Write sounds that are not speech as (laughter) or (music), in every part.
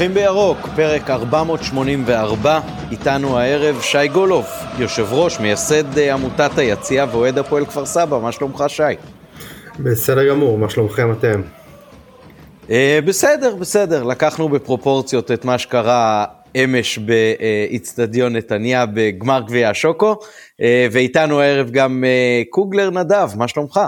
פותחים בירוק, פרק 484, איתנו הערב שי גולוב, יושב ראש, מייסד אה, עמותת היציע ואוהד הפועל כפר סבא, מה שלומך שי? בסדר גמור, מה שלומכם אתם? Uh, בסדר, בסדר, לקחנו בפרופורציות את מה שקרה אמש באיצטדיון נתניה בגמר גביע השוקו, uh, ואיתנו הערב גם uh, קוגלר נדב, מה שלומך?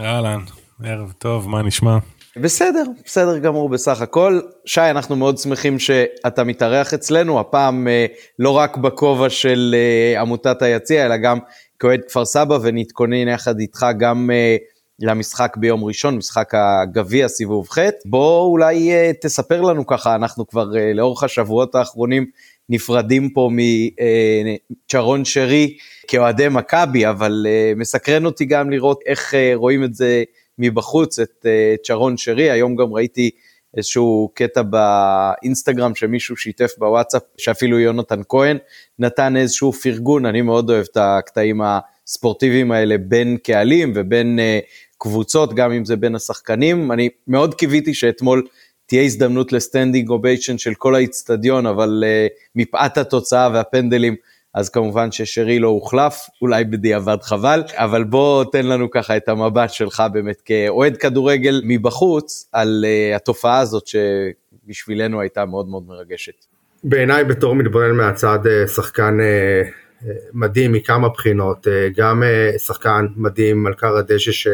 אהלן, ערב טוב, מה נשמע? בסדר, בסדר גמור בסך הכל. שי, אנחנו מאוד שמחים שאתה מתארח אצלנו, הפעם אה, לא רק בכובע של אה, עמותת היציע, אלא גם כאוהד כפר סבא, ונתכונן יחד איתך גם אה, למשחק ביום ראשון, משחק הגביע, סיבוב ח'. בוא אולי תספר לנו ככה, אנחנו כבר לאורך השבועות האחרונים נפרדים פה מצ'רון שרי כאוהדי מכבי, אבל מסקרן אותי גם לראות איך רואים את זה מבחוץ את צ'רון אה, שרי, היום גם ראיתי איזשהו קטע באינסטגרם שמישהו שיתף בוואטסאפ, שאפילו יונתן כהן נתן איזשהו פרגון, אני מאוד אוהב את הקטעים הספורטיביים האלה בין קהלים ובין uh, קבוצות, גם אם זה בין השחקנים. אני מאוד קיוויתי שאתמול תהיה הזדמנות ל standing ovation של כל האיצטדיון, אבל uh, מפאת התוצאה והפנדלים, אז כמובן ששרי לא הוחלף, אולי בדיעבד חבל, אבל בוא תן לנו ככה את המבט שלך באמת כאוהד כדורגל מבחוץ, על uh, התופעה הזאת שבשבילנו הייתה מאוד מאוד מרגשת. בעיניי בתור מתבונן מהצד אה, שחקן uh, מדהים מכמה בחינות, גם שחקן מדהים, מלכר הדשא ש...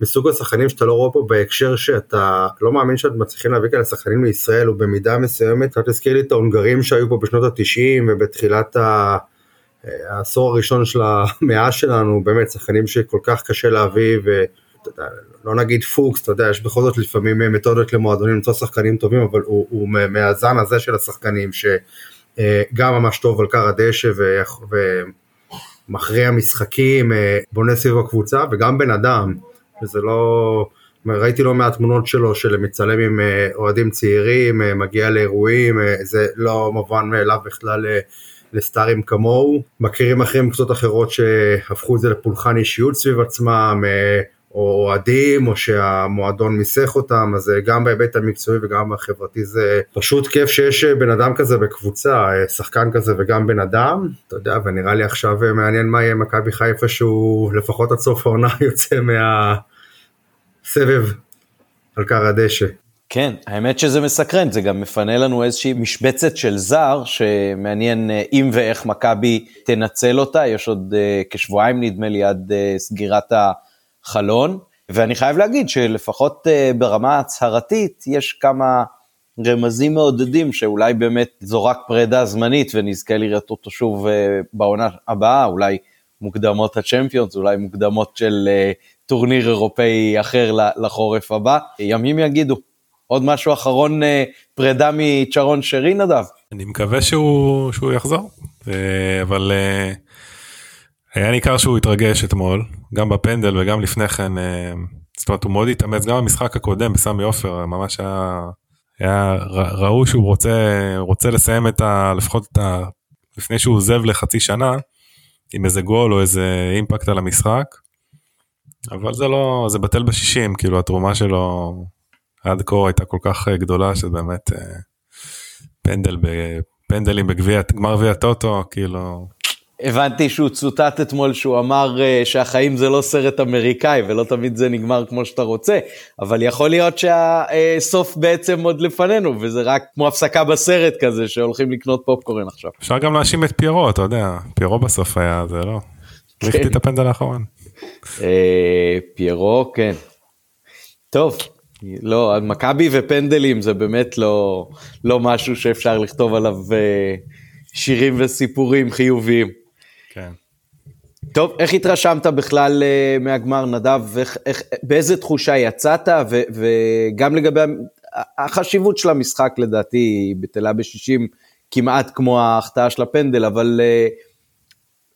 מסוג השחקנים שאתה לא רואה פה בהקשר שאתה לא מאמין שאתם מצליחים להביא כאלה שחקנים לישראל ובמידה מסוימת קצת הזכיר לי את ההונגרים שהיו פה בשנות התשעים ובתחילת העשור הראשון של המאה שלנו באמת שחקנים שכל כך קשה להביא ולא נגיד פוקס אתה יודע יש בכל זאת לפעמים מתודות למועדונים למצוא שחקנים טובים אבל הוא, הוא מהזן הזה של השחקנים שגם ממש טוב על קר הדשא ומכריע משחקים בונה סביב הקבוצה וגם בן אדם וזה לא... ראיתי לא מעט תמונות שלו של מצלם עם אה, אוהדים צעירים, אה, מגיע לאירועים, אה, זה לא מובן מאליו בכלל לסטארים כמוהו. מכירים אחרים קבוצות אחרות שהפכו את זה לפולחן אישיות סביב עצמם, אוהדים, או שהמועדון מיסך אותם, אז גם בהיבט המקצועי וגם החברתי זה פשוט כיף שיש בן אדם כזה בקבוצה, שחקן כזה וגם בן אדם, אתה יודע, ונראה לי עכשיו מעניין מה יהיה מכבי חיפה שהוא לפחות עד סוף העונה (laughs) יוצא מהסבב על קר הדשא. כן, האמת שזה מסקרן, זה גם מפנה לנו איזושהי משבצת של זר, שמעניין אה, אם ואיך מכבי תנצל אותה, יש עוד כשבועיים נדמה לי עד סגירת ה... חלון, ואני חייב להגיד שלפחות אה, ברמה הצהרתית יש כמה רמזים מעודדים שאולי באמת זו רק פרידה זמנית ונזכה לראות אותו שוב אה, בעונה הבאה, אולי מוקדמות הצ'מפיונס, אולי מוקדמות של אה, טורניר אירופאי אחר לחורף הבא, ימים יגידו. עוד משהו אחרון פרידה מצ'רון שרי נדב? אני מקווה שהוא, שהוא יחזור, אבל היה ניכר שהוא התרגש אתמול, גם בפנדל וגם לפני כן, אה, זאת אומרת הוא מאוד התאמץ, גם במשחק הקודם בסמי עופר, ממש היה, היה ראו שהוא רוצה, רוצה לסיים את ה... לפחות את ה... לפני שהוא עוזב לחצי שנה, עם איזה גול או איזה אימפקט על המשחק. אבל זה לא, זה בטל בשישים, כאילו התרומה שלו עד כה הייתה כל כך גדולה שבאמת אה, פנדל, פנדלים בגביע, גמר גביע טוטו, כאילו הבנתי שהוא צוטט אתמול שהוא אמר uh, שהחיים זה לא סרט אמריקאי ולא תמיד זה נגמר כמו שאתה רוצה, אבל יכול להיות שהסוף בעצם עוד לפנינו וזה רק כמו הפסקה בסרט כזה שהולכים לקנות פופקורן עכשיו. אפשר גם להאשים את פיירו, אתה יודע, פיירו בסוף היה, זה לא. כן. ריחתי את הפנדל האחרון. אה, פיירו, כן. טוב, לא, מכבי ופנדלים זה באמת לא, לא משהו שאפשר לכתוב עליו אה, שירים וסיפורים חיוביים. כן. טוב, איך התרשמת בכלל uh, מהגמר, נדב? ואיך, איך, באיזה תחושה יצאת? ו, וגם לגבי החשיבות של המשחק, לדעתי, היא בטלה ב-60 כמעט כמו ההחטאה של הפנדל, אבל uh,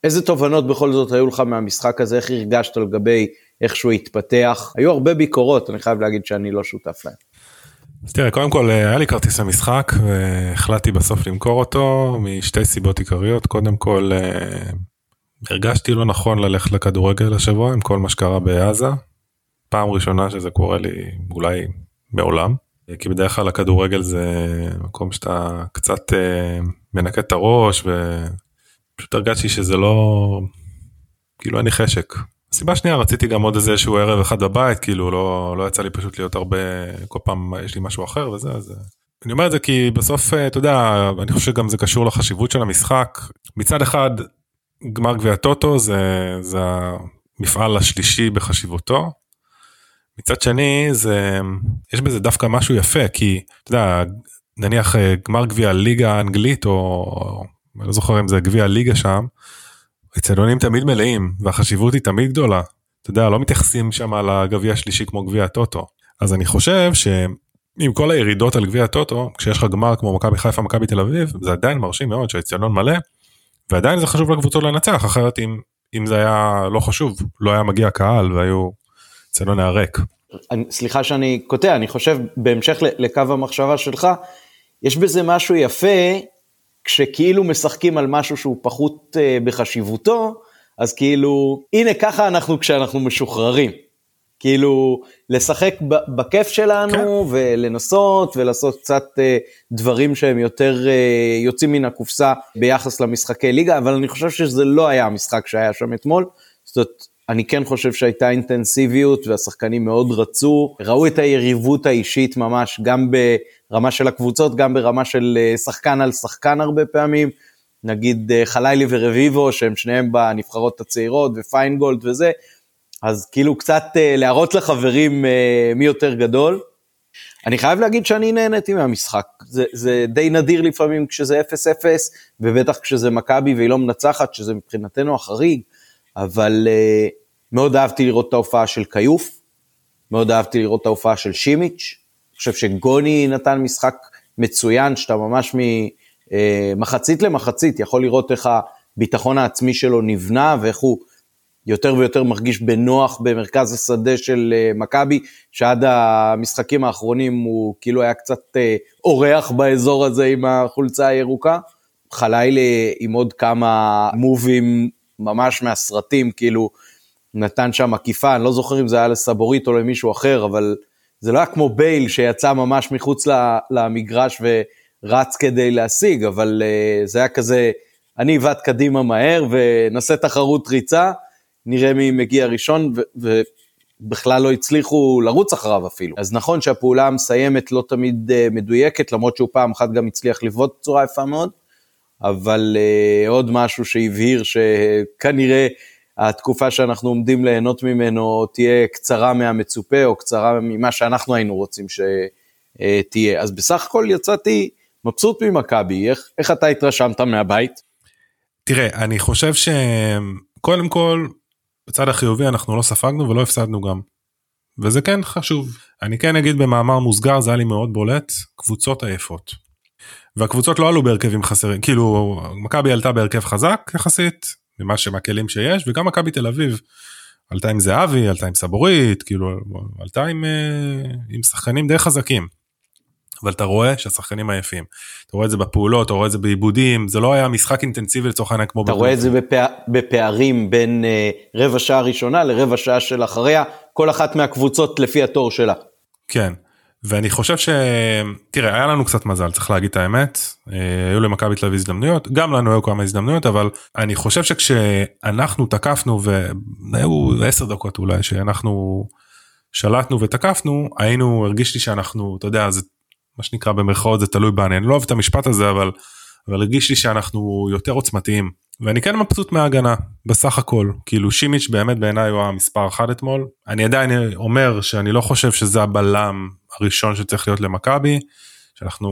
איזה תובנות בכל זאת היו לך מהמשחק הזה? איך הרגשת לגבי איך שהוא התפתח? היו הרבה ביקורות, אני חייב להגיד שאני לא שותף להן. אז תראה, קודם כל היה לי כרטיס למשחק והחלטתי בסוף למכור אותו משתי סיבות עיקריות. קודם כל, אה, הרגשתי לא נכון ללכת לכדורגל השבוע עם כל מה שקרה בעזה. פעם ראשונה שזה קורה לי אולי מעולם. כי בדרך כלל הכדורגל זה מקום שאתה קצת אה, מנקה את הראש ופשוט הרגשתי שזה לא, כאילו אין לי חשק. סיבה שנייה רציתי גם עוד איזה שהוא ערב אחד בבית כאילו לא לא יצא לי פשוט להיות הרבה כל פעם יש לי משהו אחר וזה אז אני אומר את זה כי בסוף אתה יודע אני חושב שגם זה קשור לחשיבות של המשחק מצד אחד גמר גביע טוטו זה זה המפעל השלישי בחשיבותו. מצד שני זה יש בזה דווקא משהו יפה כי אתה יודע נניח גמר גביע ליגה האנגלית או אני לא זוכר אם זה גביע ליגה שם. אצטדיונים תמיד מלאים והחשיבות היא תמיד גדולה. אתה יודע, לא מתייחסים שם על הגביע השלישי כמו גביע הטוטו. אז אני חושב שעם כל הירידות על גביע הטוטו, כשיש לך גמר כמו מכבי חיפה, מכבי תל אביב, זה עדיין מרשים מאוד שהאצטדיון מלא, ועדיין זה חשוב לקבוצות לנצח, אחרת אם, אם זה היה לא חשוב, לא היה מגיע קהל והיו, האצטדיון היה ריק. סליחה שאני קוטע, אני חושב בהמשך לקו המחשבה שלך, יש בזה משהו יפה כשכאילו משחקים על משהו שהוא פחות uh, בחשיבותו, אז כאילו, הנה ככה אנחנו כשאנחנו משוחררים. כאילו, לשחק בכיף שלנו כן. ולנסות ולעשות קצת uh, דברים שהם יותר uh, יוצאים מן הקופסה ביחס למשחקי ליגה, אבל אני חושב שזה לא היה המשחק שהיה שם אתמול. זאת אומרת, אני כן חושב שהייתה אינטנסיביות והשחקנים מאוד רצו, ראו את היריבות האישית ממש גם ברמה של הקבוצות, גם ברמה של אה, שחקן על שחקן הרבה פעמים, נגיד אה, חלילי ורביבו שהם שניהם בנבחרות הצעירות ופיינגולד וזה, אז כאילו קצת אה, להראות לחברים מי יותר גדול. אני חייב להגיד שאני נהניתי מהמשחק, זה, זה די נדיר לפעמים כשזה 0-0, ובטח כשזה מכבי והיא לא מנצחת, שזה מבחינתנו החריג, אבל uh, מאוד אהבתי לראות את ההופעה של כיוף, מאוד אהבתי לראות את ההופעה של שימיץ', אני חושב שגוני נתן משחק מצוין, שאתה ממש ממחצית אה, למחצית יכול לראות איך הביטחון העצמי שלו נבנה ואיך הוא יותר ויותר מרגיש בנוח במרכז השדה של אה, מכבי, שעד המשחקים האחרונים הוא כאילו היה קצת אה, אורח באזור הזה עם החולצה הירוקה. חלילה עם עוד כמה מובים ממש מהסרטים, כאילו נתן שם עקיפה, אני לא זוכר אם זה היה לסבורית או למישהו אחר, אבל זה לא היה כמו בייל שיצא ממש מחוץ למגרש ורץ כדי להשיג, אבל זה היה כזה, אני אבעט קדימה מהר ונעשה תחרות ריצה, נראה מי מגיע ראשון, ובכלל לא הצליחו לרוץ אחריו אפילו. אז נכון שהפעולה המסיימת לא תמיד uh, מדויקת, למרות שהוא פעם אחת גם הצליח לבעוט בצורה יפה מאוד, אבל uh, עוד משהו שהבהיר שכנראה התקופה שאנחנו עומדים ליהנות ממנו תהיה קצרה מהמצופה או קצרה ממה שאנחנו היינו רוצים שתהיה. אז בסך הכל יצאתי מבסוט ממכבי, איך, איך אתה התרשמת מהבית? תראה, אני חושב שקודם כל, בצד החיובי אנחנו לא ספגנו ולא הפסדנו גם. וזה כן חשוב. אני כן אגיד במאמר מוסגר, זה היה לי מאוד בולט, קבוצות עייפות. והקבוצות לא עלו בהרכבים חסרים, כאילו מכבי עלתה בהרכב חזק יחסית, ממה שמהכלים שיש וגם מכבי תל אביב עלתה עם זהבי עלתה עם סבורית כאילו עלתה עם, אה, עם שחקנים די חזקים. אבל אתה רואה שהשחקנים עייפים. אתה רואה את זה בפעולות, אתה רואה את זה בעיבודים, זה לא היה משחק אינטנסיבי לצורך העניין כמו... אתה רואה את זה בפע... בפערים בין uh, רבע שעה ראשונה לרבע שעה של אחריה, כל אחת מהקבוצות לפי התור שלה. כן, ואני חושב ש... תראה, היה לנו קצת מזל, צריך להגיד את האמת. אה, היו למכבי תל אביב הזדמנויות, גם לנו היו כמה הזדמנויות, אבל אני חושב שכשאנחנו תקפנו, והיו עשר דקות אולי, שאנחנו שלטנו ותקפנו, היינו, הרגיש לי שאנחנו, אתה יודע, זה מה שנקרא במרכאות זה תלוי בנו, אני לא אוהב את המשפט הזה, אבל, אבל הרגיש לי שאנחנו יותר עוצמתיים. ואני כן מבסוט מההגנה בסך הכל כאילו שימיץ' באמת בעיניי הוא המספר אחד אתמול אני עדיין אומר שאני לא חושב שזה הבלם הראשון שצריך להיות למכבי שאנחנו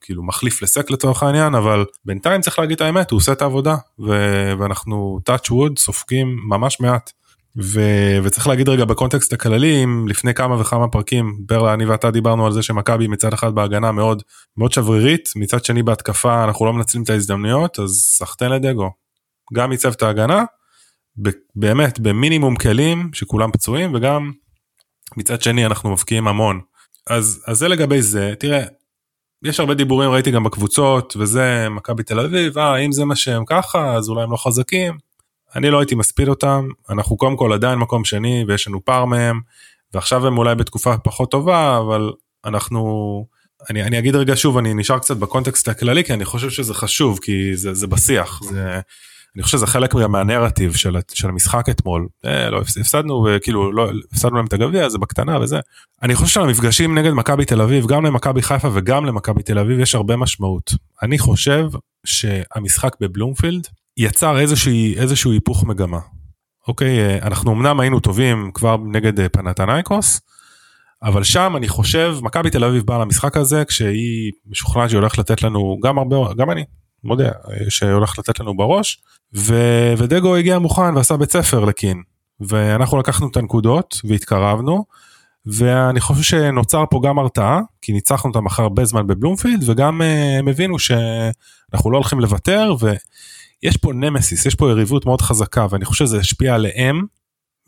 כאילו מחליף לסק לצורך העניין אבל בינתיים צריך להגיד את האמת הוא עושה את העבודה ו- ואנחנו touch wood סופגים ממש מעט. ו- וצריך להגיד רגע בקונטקסט הכללי אם לפני כמה וכמה פרקים ברלה אני ואתה דיברנו על זה שמכבי מצד אחד בהגנה מאוד מאוד שברירית מצד שני בהתקפה אנחנו לא מנצלים את ההזדמנויות אז סחטיין לדגו גם מצוות ההגנה, באמת במינימום כלים שכולם פצועים וגם מצד שני אנחנו מבקיעים המון. אז, אז זה לגבי זה, תראה, יש הרבה דיבורים ראיתי גם בקבוצות וזה מכבי תל אביב, אה אם זה מה שהם ככה אז אולי הם לא חזקים. אני לא הייתי מספיד אותם, אנחנו קודם כל עדיין מקום שני ויש לנו פער מהם, ועכשיו הם אולי בתקופה פחות טובה, אבל אנחנו אני, אני אגיד רגע שוב אני נשאר קצת בקונטקסט הכללי כי אני חושב שזה חשוב כי זה, זה בשיח זה אני חושב שזה חלק מהנרטיב של, של המשחק אתמול. אה, לא הפסדנו וכאילו לא הפסדנו להם את הגביע זה בקטנה וזה. אני חושב שלמפגשים נגד מכבי תל אביב גם למכבי חיפה וגם למכבי תל אביב יש הרבה משמעות. אני חושב שהמשחק בבלומפילד יצר איזושהי איזשהו היפוך מגמה. אוקיי אה, אנחנו אמנם היינו טובים כבר נגד אה, פנתנייקוס. אבל שם אני חושב מכבי תל אביב באה למשחק הזה כשהיא משוכנעת שהיא הולכת לתת לנו גם הרבה גם אני מודה שהולך לתת לנו בראש ו, ודגו הגיע מוכן ועשה בית ספר לקין ואנחנו לקחנו את הנקודות והתקרבנו ואני חושב שנוצר פה גם הרתעה כי ניצחנו אותם אחרי הרבה זמן בבלומפילד וגם הם הבינו שאנחנו לא הולכים לוותר ויש פה נמסיס יש פה יריבות מאוד חזקה ואני חושב שזה השפיע עליהם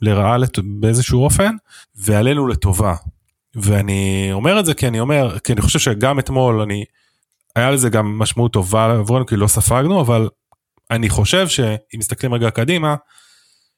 לרעה לת... באיזשהו אופן ועלינו לטובה ואני אומר את זה כי אני אומר כי אני חושב שגם אתמול אני היה לזה גם משמעות טובה עבורנו כי לא ספגנו אבל אני חושב שאם מסתכלים רגע קדימה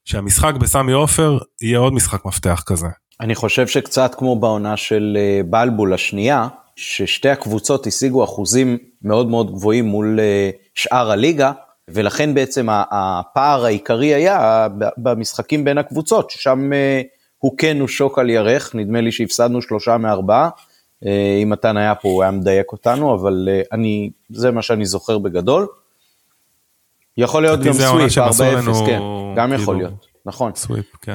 שהמשחק בסמי עופר יהיה עוד משחק מפתח כזה. אני חושב שקצת כמו בעונה של אה, בלבול השנייה ששתי הקבוצות השיגו אחוזים מאוד מאוד גבוהים מול אה, שאר הליגה ולכן בעצם הפער העיקרי היה במשחקים בין הקבוצות ששם אה, הוא כן שוק על ירך, נדמה לי שהפסדנו שלושה מארבעה, אה, אם מתן היה פה הוא היה מדייק אותנו, אבל אה, אני, זה מה שאני זוכר בגדול. יכול להיות גם סוויפ 4-0, כן, גם כאילו, יכול להיות, נכון. סוויפ, כן.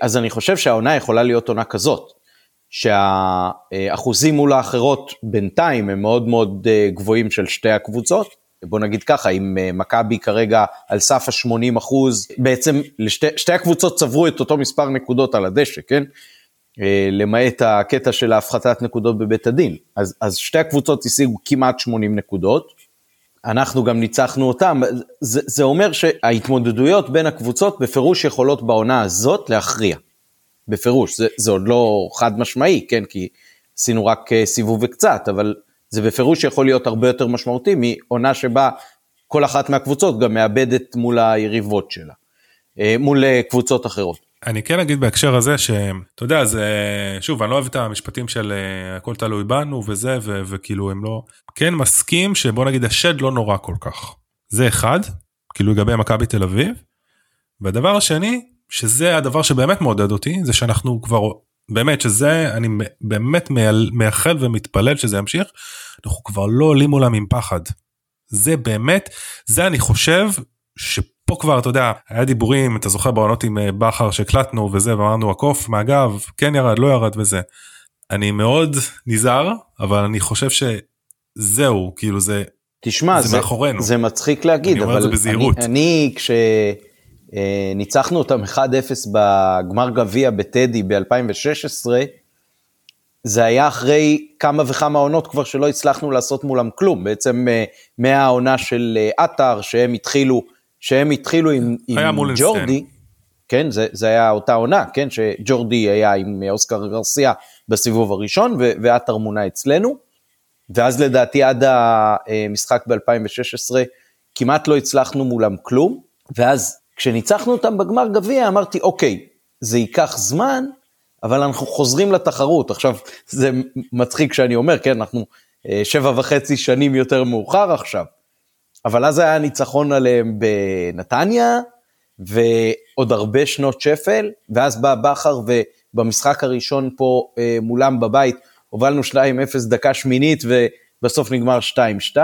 אז אני חושב שהעונה יכולה להיות עונה כזאת, שהאחוזים מול האחרות בינתיים הם מאוד מאוד גבוהים של שתי הקבוצות, בוא נגיד ככה, אם אה, מכבי כרגע על סף ה-80 אחוז, בעצם לשתי, שתי הקבוצות צברו את אותו מספר נקודות על הדשא, כן? אה, למעט הקטע של ההפחתת נקודות בבית הדין. אז, אז שתי הקבוצות השיגו כמעט 80 נקודות, אנחנו גם ניצחנו אותם, זה, זה אומר שההתמודדויות בין הקבוצות בפירוש יכולות בעונה הזאת להכריע. בפירוש, זה, זה עוד לא חד משמעי, כן? כי עשינו רק אה, סיבוב וקצת, אבל זה בפירוש יכול להיות הרבה יותר משמעותי מעונה שבה כל אחת מהקבוצות גם מאבדת מול היריבות שלה, אה, מול אה, קבוצות אחרות. אני כן אגיד בהקשר הזה שאתה יודע זה שוב אני לא אוהב את המשפטים של אה, הכל תלוי בנו וזה ו, וכאילו הם לא כן מסכים שבוא נגיד השד לא נורא כל כך זה אחד כאילו לגבי מכבי תל אביב. והדבר השני שזה הדבר שבאמת מעודד אותי זה שאנחנו כבר באמת שזה אני באמת מייחל ומתפלל שזה ימשיך אנחנו כבר לא עולים מולם עם פחד. זה באמת זה אני חושב שפה כבר אתה יודע היה דיבורים אתה זוכר בעונות עם אה, בכר שהקלטנו וזה ואמרנו הקוף מהגב כן ירד לא ירד וזה. אני מאוד נזהר אבל אני חושב שזהו כאילו זה תשמע זה, זה מאחורינו זה מצחיק להגיד אבל אני, אני כש... אה, ניצחנו אותם 1-0 בגמר גביע בטדי ב-2016, זה היה אחרי כמה וכמה עונות כבר שלא הצלחנו לעשות מולם כלום, בעצם אה, מהעונה של אה, עטר, שהם התחילו, שהם התחילו עם, עם ג'ורדי, כן, זה, זה היה אותה עונה, כן, שג'ורדי היה עם אוסקר גרסיה בסיבוב הראשון, ועטר מונה אצלנו, ואז לדעתי עד המשחק ב-2016 כמעט לא הצלחנו מולם כלום, ואז כשניצחנו אותם בגמר גביע אמרתי, אוקיי, זה ייקח זמן, אבל אנחנו חוזרים לתחרות. עכשיו, זה מצחיק שאני אומר, כן, אנחנו אה, שבע וחצי שנים יותר מאוחר עכשיו, אבל אז היה ניצחון עליהם בנתניה, ועוד הרבה שנות שפל, ואז בא בכר ובמשחק הראשון פה אה, מולם בבית, הובלנו 2-0 דקה שמינית ובסוף נגמר 2-2,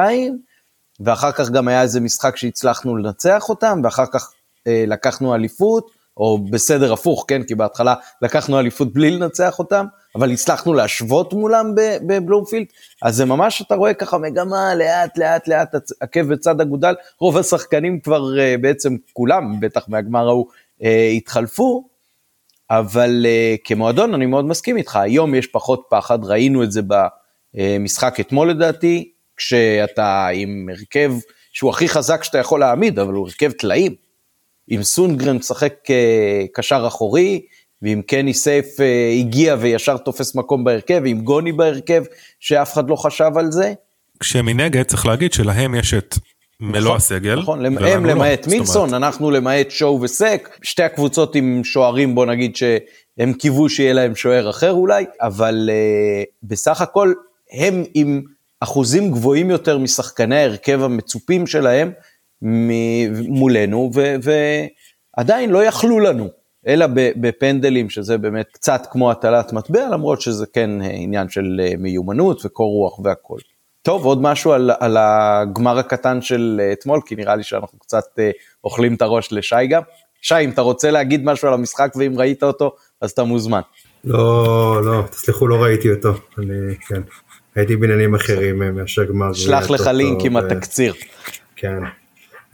ואחר כך גם היה איזה משחק שהצלחנו לנצח אותם, ואחר כך לקחנו אליפות, או בסדר הפוך, כן, כי בהתחלה לקחנו אליפות בלי לנצח אותם, אבל הצלחנו להשוות מולם בבלומפילד, אז זה ממש, אתה רואה ככה מגמה, לאט לאט לאט, עקב בצד אגודל, רוב השחקנים כבר אה, בעצם כולם, בטח מהגמר ההוא, אה, התחלפו, אבל כמועדון אני מאוד מסכים איתך, היום יש פחות פחד, ראינו את זה במשחק אתמול לדעתי, כשאתה עם הרכב שהוא הכי חזק שאתה יכול להעמיד, אבל הוא הרכב טלאים. עם סונגרן משחק אה, קשר אחורי, ועם קני סייף אה, הגיע וישר תופס מקום בהרכב, ועם גוני בהרכב, שאף אחד לא חשב על זה. כשמנגד צריך להגיד שלהם יש את מלוא נכון, הסגל. נכון, הם. למעט לא, מילסון, אנחנו למעט שואו וסק, שתי הקבוצות עם שוערים בוא נגיד ש... הם קיוו שיהיה להם שוער אחר אולי, אבל uh, בסך הכל הם עם אחוזים גבוהים יותר משחקני ההרכב המצופים שלהם מולנו, ועדיין לא יכלו לנו, אלא בפנדלים, שזה באמת קצת כמו הטלת מטבע, למרות שזה כן עניין של אה, מיומנות וקור רוח והכל. טוב, עוד משהו על, על הגמר הקטן של אה, אתמול, כי נראה לי שאנחנו קצת אה, אוכלים את הראש לשי גם. שי, אם אתה רוצה להגיד משהו על המשחק ואם ראית אותו, אז אתה מוזמן. לא, לא, תסלחו, לא ראיתי אותו. אני, כן, הייתי בעניינים אחרים אה, מאשר גמר. שלח לך לינק עם התקציר. כן.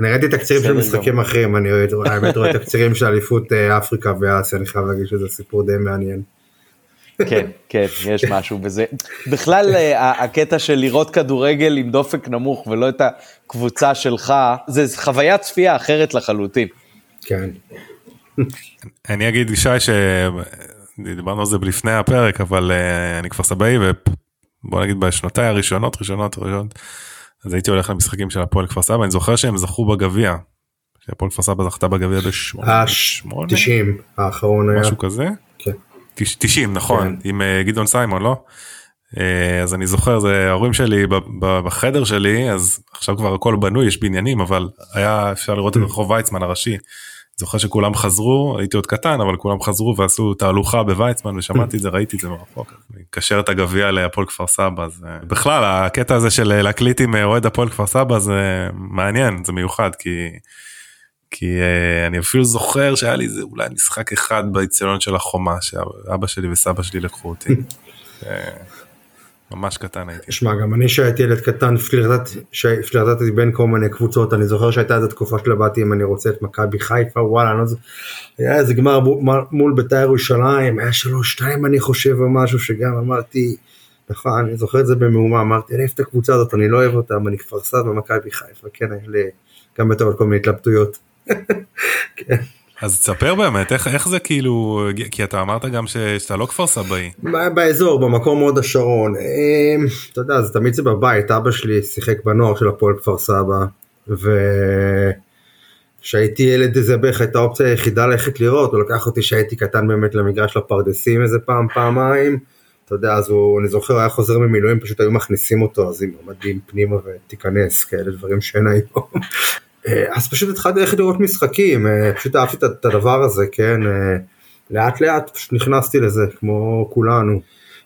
אני ראיתי תקצירים של משחקים אחרים, אני האמת רואה תקצירים של אליפות אפריקה ואסיה, אני חייב להגיד שזה סיפור די מעניין. כן, כן, יש משהו בזה. בכלל, אה, הקטע של לראות כדורגל עם דופק נמוך ולא את הקבוצה שלך, זה חוויית צפייה אחרת לחלוטין. כן. אני אגיד, שי, שדיברנו על זה לפני הפרק, אבל uh, אני כבר סבאי, ובוא נגיד בשנותיי הראשונות, ראשונות, ראשונות, אז הייתי הולך למשחקים של הפועל כפר סבא, אני זוכר שהם זכו בגביע. שהפועל כפר סבא זכתה בגביע ב-80. 90 האחרון היה. משהו כזה? 90 נכון כן. עם uh, גדעון סיימון לא? Uh, אז אני זוכר זה ההורים שלי בחדר שלי אז עכשיו כבר הכל בנוי יש בניינים אבל היה אפשר לראות את רחוב ויצמן הראשי. זוכר שכולם חזרו הייתי עוד קטן אבל כולם חזרו ועשו תהלוכה בוויצמן ושמעתי את זה ראיתי את זה מרחוק. קשר את הגביע להפועל כפר סבא זה בכלל הקטע הזה של להקליט עם אוהד הפועל כפר סבא זה מעניין זה מיוחד כי. כי אני אפילו זוכר שהיה לי איזה אולי משחק אחד באיצטדיון של החומה שאבא שלי וסבא שלי לקחו אותי. (laughs) ממש קטן הייתי. שמע גם אני שהייתי ילד קטן פלירטטתי בין כל מיני קבוצות אני זוכר שהייתה איזה תקופה שלבאתי אם אני רוצה את מכבי חיפה וואלה אני לא זוכר. היה איזה גמר מול בית"ר ירושלים היה שלוש שתיים אני חושב או משהו שגם אמרתי נכון אני זוכר את זה במהומה אמרתי אני אוהב את הקבוצה הזאת אני לא אוהב אותם אני כפר סבא ומכבי חיפה כן גם בתור כל מיני התלבטויות. (laughs) כן. אז תספר באמת איך איך זה כאילו כי אתה אמרת גם שאתה לא כפר סבאי. באזור במקום הוד השרון אמ, אתה יודע זה תמיד זה בבית אבא שלי שיחק בנוער של הפועל כפר סבא וכשהייתי ילד זה בערך הייתה האופציה היחידה ללכת לראות הוא לקח אותי שהייתי קטן באמת למגרש לפרדסים איזה פעם פעמיים. אתה יודע אז הוא אני זוכר היה חוזר ממילואים פשוט היו מכניסים אותו אז עם מדים פנימה ותיכנס כאלה דברים שאין היום. אה, אז פשוט התחלתי ללכת לראות משחקים, אה, פשוט אהבתי את הדבר הזה, כן, אה, לאט לאט פשוט נכנסתי לזה, כמו כולנו.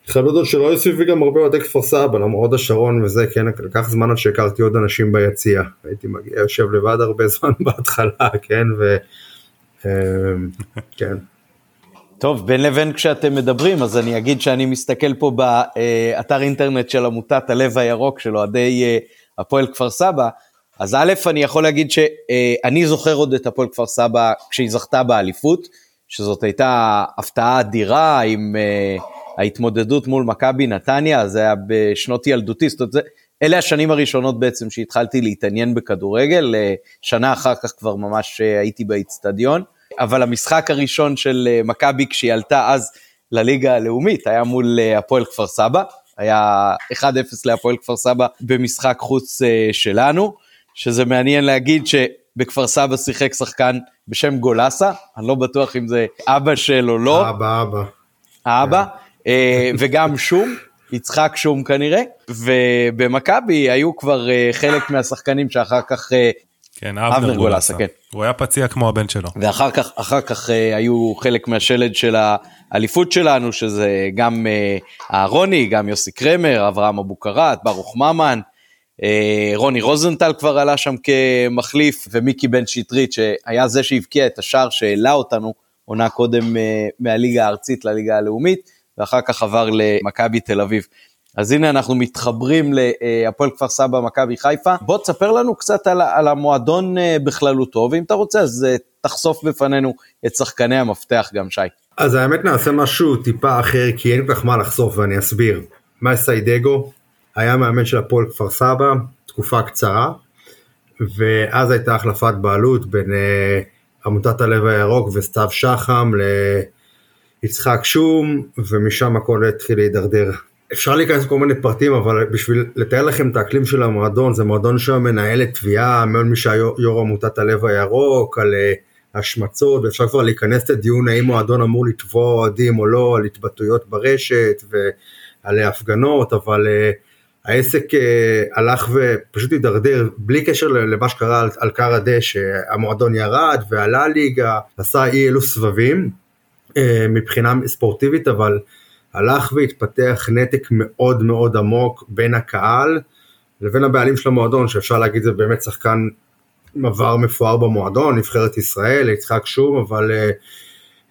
חייב להודות שלא היו סביבי גם הרבה אוהדי כפר סבא, למרות השרון וזה, כן, לקח זמן עד שהכרתי עוד אנשים ביציע. הייתי מגיע, יושב לבד הרבה (laughs) זמן בהתחלה, כן, ו... כן. טוב, בין לבין כשאתם מדברים, אז אני אגיד שאני מסתכל פה באתר אינטרנט של עמותת הלב הירוק של אוהדי הפועל כפר סבא, אז א', אני יכול להגיד שאני זוכר עוד את הפועל כפר סבא כשהיא זכתה באליפות, שזאת הייתה הפתעה אדירה עם uh, ההתמודדות מול מכבי נתניה, זה היה בשנות ילדותי, זאת אומרת, אלה השנים הראשונות בעצם שהתחלתי להתעניין בכדורגל, uh, שנה אחר כך כבר ממש הייתי באיצטדיון, אבל המשחק הראשון של מכבי כשהיא עלתה אז לליגה הלאומית היה מול הפועל כפר סבא, היה 1-0 להפועל כפר סבא במשחק חוץ שלנו. שזה מעניין להגיד שבכפר סבא שיחק שחקן בשם גולסה, אני לא בטוח אם זה אבא של או לא. אבא, אבא. האבא, אה, וגם שום, יצחק שום כנראה, ובמכבי היו כבר אה, חלק מהשחקנים שאחר כך... אה, כן, אבנר גולסה, כן. הוא היה פציע כמו הבן שלו. ואחר כך, אחר כך היו חלק מהשלד של האליפות שלנו, שזה גם אהרוני, גם יוסי קרמר, אברהם אבוקרט, ברוך ממן, רוני רוזנטל כבר עלה שם כמחליף, ומיקי בן שטרית, שהיה זה שהבקיע את השער שהעלה אותנו עונה קודם אה, מהליגה הארצית לליגה הלאומית, ואחר כך עבר למכבי תל אביב. אז הנה אנחנו מתחברים להפועל כפר סבא, מכבי חיפה. בוא תספר לנו קצת על, על המועדון אה, בכללותו, ואם אתה רוצה אז תחשוף בפנינו את שחקני המפתח גם, שי. אז האמת נעשה משהו טיפה אחר, כי אין כל כך מה לחשוף ואני אסביר. מה סיידגו, היה מאמן של הפועל כפר סבא תקופה קצרה, ואז הייתה החלפת בעלות בין uh, עמותת הלב הירוק וסתיו שחם ליצחק שום, ומשם הכל התחיל להידרדר. אפשר להיכנס לכל מיני פרטים, אבל בשביל לתאר לכם את האקלים של המועדון, זה מועדון שם מנהלת תביעה, מאוד מי שהיה יו"ר עמותת הלב הירוק, על uh, השמצות ואפשר כבר להיכנס לדיון האם מועדון אמור לתבוע אוהדים או לא על התבטאויות ברשת ועל הפגנות אבל uh, העסק uh, הלך ופשוט הידרדר בלי קשר למה שקרה על, על קר הדשא המועדון ירד ועלה ליגה עשה אי אלו סבבים uh, מבחינה ספורטיבית אבל הלך והתפתח נתק מאוד מאוד עמוק בין הקהל לבין הבעלים של המועדון שאפשר להגיד זה באמת שחקן עבר מפואר במועדון, נבחרת ישראל, יצחק שום, אבל uh,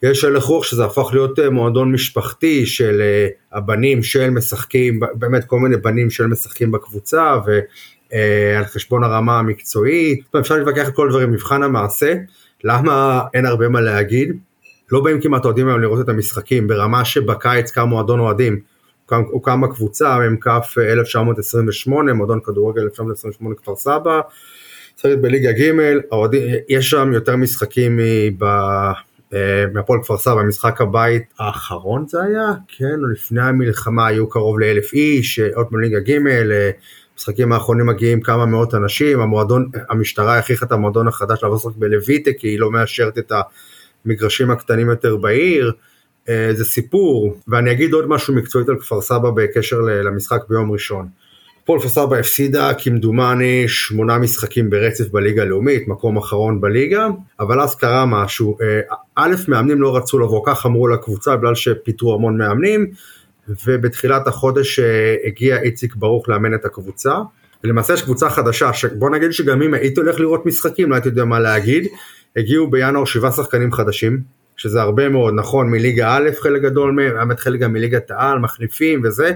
יש הלך רוח שזה הפך להיות uh, מועדון משפחתי של uh, הבנים של משחקים, באמת כל מיני בנים של משחקים בקבוצה ועל uh, חשבון הרמה המקצועית, אפשר להתווכח על כל דברים, מבחן המעשה, למה אין הרבה מה להגיד, לא באים כמעט אוהדים היום לראות את המשחקים, ברמה שבקיץ קם מועדון אוהדים, הוקם בקבוצה, מ"כ 1928, מועדון כדורגל 1928 כפר סבא, בליגה ג', יש שם יותר משחקים אה, מהפועל כפר סבא, משחק הבית האחרון זה היה? כן, לפני המלחמה היו קרוב לאלף איש, עוד בליגה ג', משחקים האחרונים מגיעים כמה מאות אנשים, המועדון, המשטרה הכריחה את המועדון החדש לעבור לשחק בלויטה כי היא לא מאשרת את המגרשים הקטנים יותר בעיר, אה, זה סיפור, ואני אגיד עוד משהו מקצועית על כפר סבא בקשר למשחק ביום ראשון. הפועל כפר סבא הפסידה כמדומני שמונה משחקים ברצף בליגה הלאומית, מקום אחרון בליגה, אבל אז קרה משהו, אה, א', מאמנים לא רצו לבוא, כך אמרו לקבוצה בגלל שפיטרו המון מאמנים, ובתחילת החודש אה, הגיע איציק ברוך לאמן את הקבוצה, ולמעשה יש קבוצה חדשה, בוא נגיד שגם אם היית הולך לראות משחקים, לא הייתי יודע מה להגיד, הגיעו בינואר שבעה שחקנים חדשים, שזה הרבה מאוד, נכון, מליגה א' חלק גדול מהם, האמת חלק גם מליגת העל, מחליפים וזה,